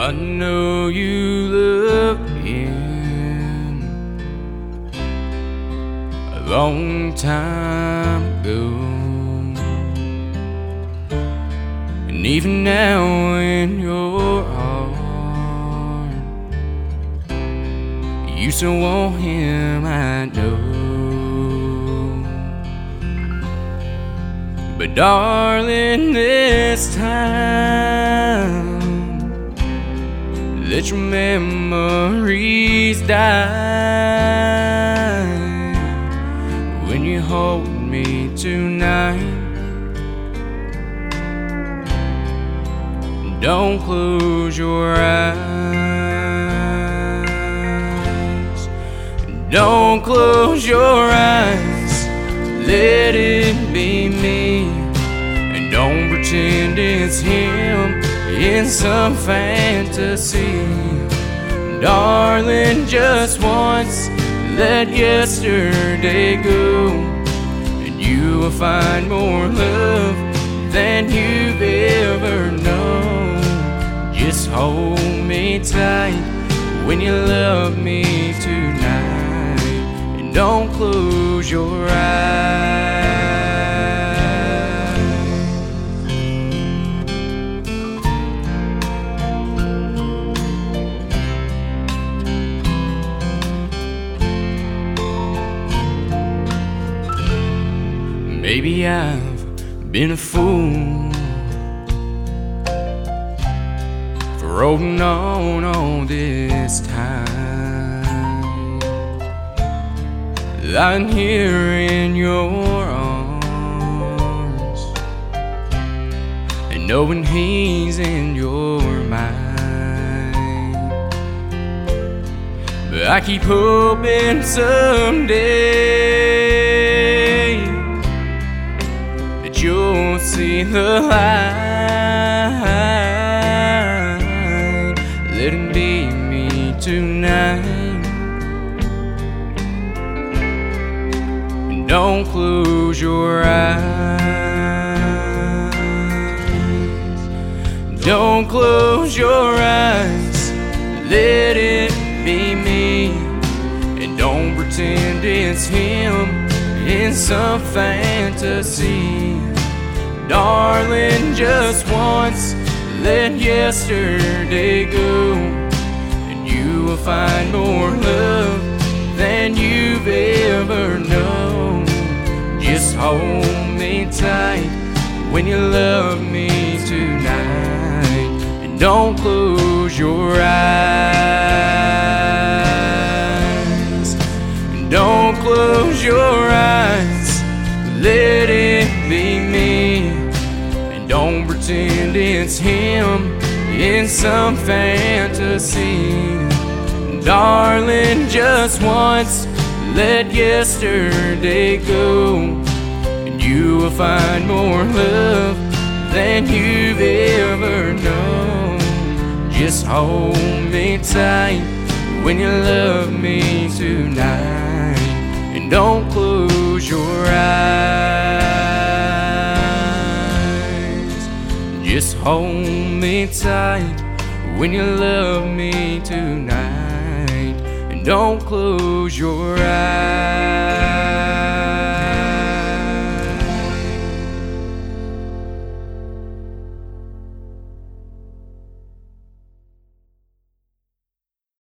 I know you loved him a long time ago. And even now, in your heart, you still want him, I know. But, darling, this time, let your memories die when you hold me tonight. Don't close your eyes. Don't close your eyes. Let it be me. And don't pretend it's him in some fantasy. Darling, just once let yesterday go. And you will find more love than you've ever known. Just hold me tight when you love me tonight. And don't close your eyes. Maybe I've been a fool for holding on all this time. Lying here in your arms and knowing he's in your mind. But I keep hoping someday see the light. Let it be me tonight. Don't close your eyes. Don't close your eyes. Let it be me. And don't pretend it's him in some fantasy. Darling, just once, let yesterday go. And you will find more love than you've ever known. Just hold me tight when you love me tonight. And don't close your eyes. It's him in some fantasy. Darling, just once, let yesterday go. And you will find more love than you've ever known. Just hold me tight when you love me tonight. And don't close your eyes. Hold me tight when you love me tonight. And don't close your eyes.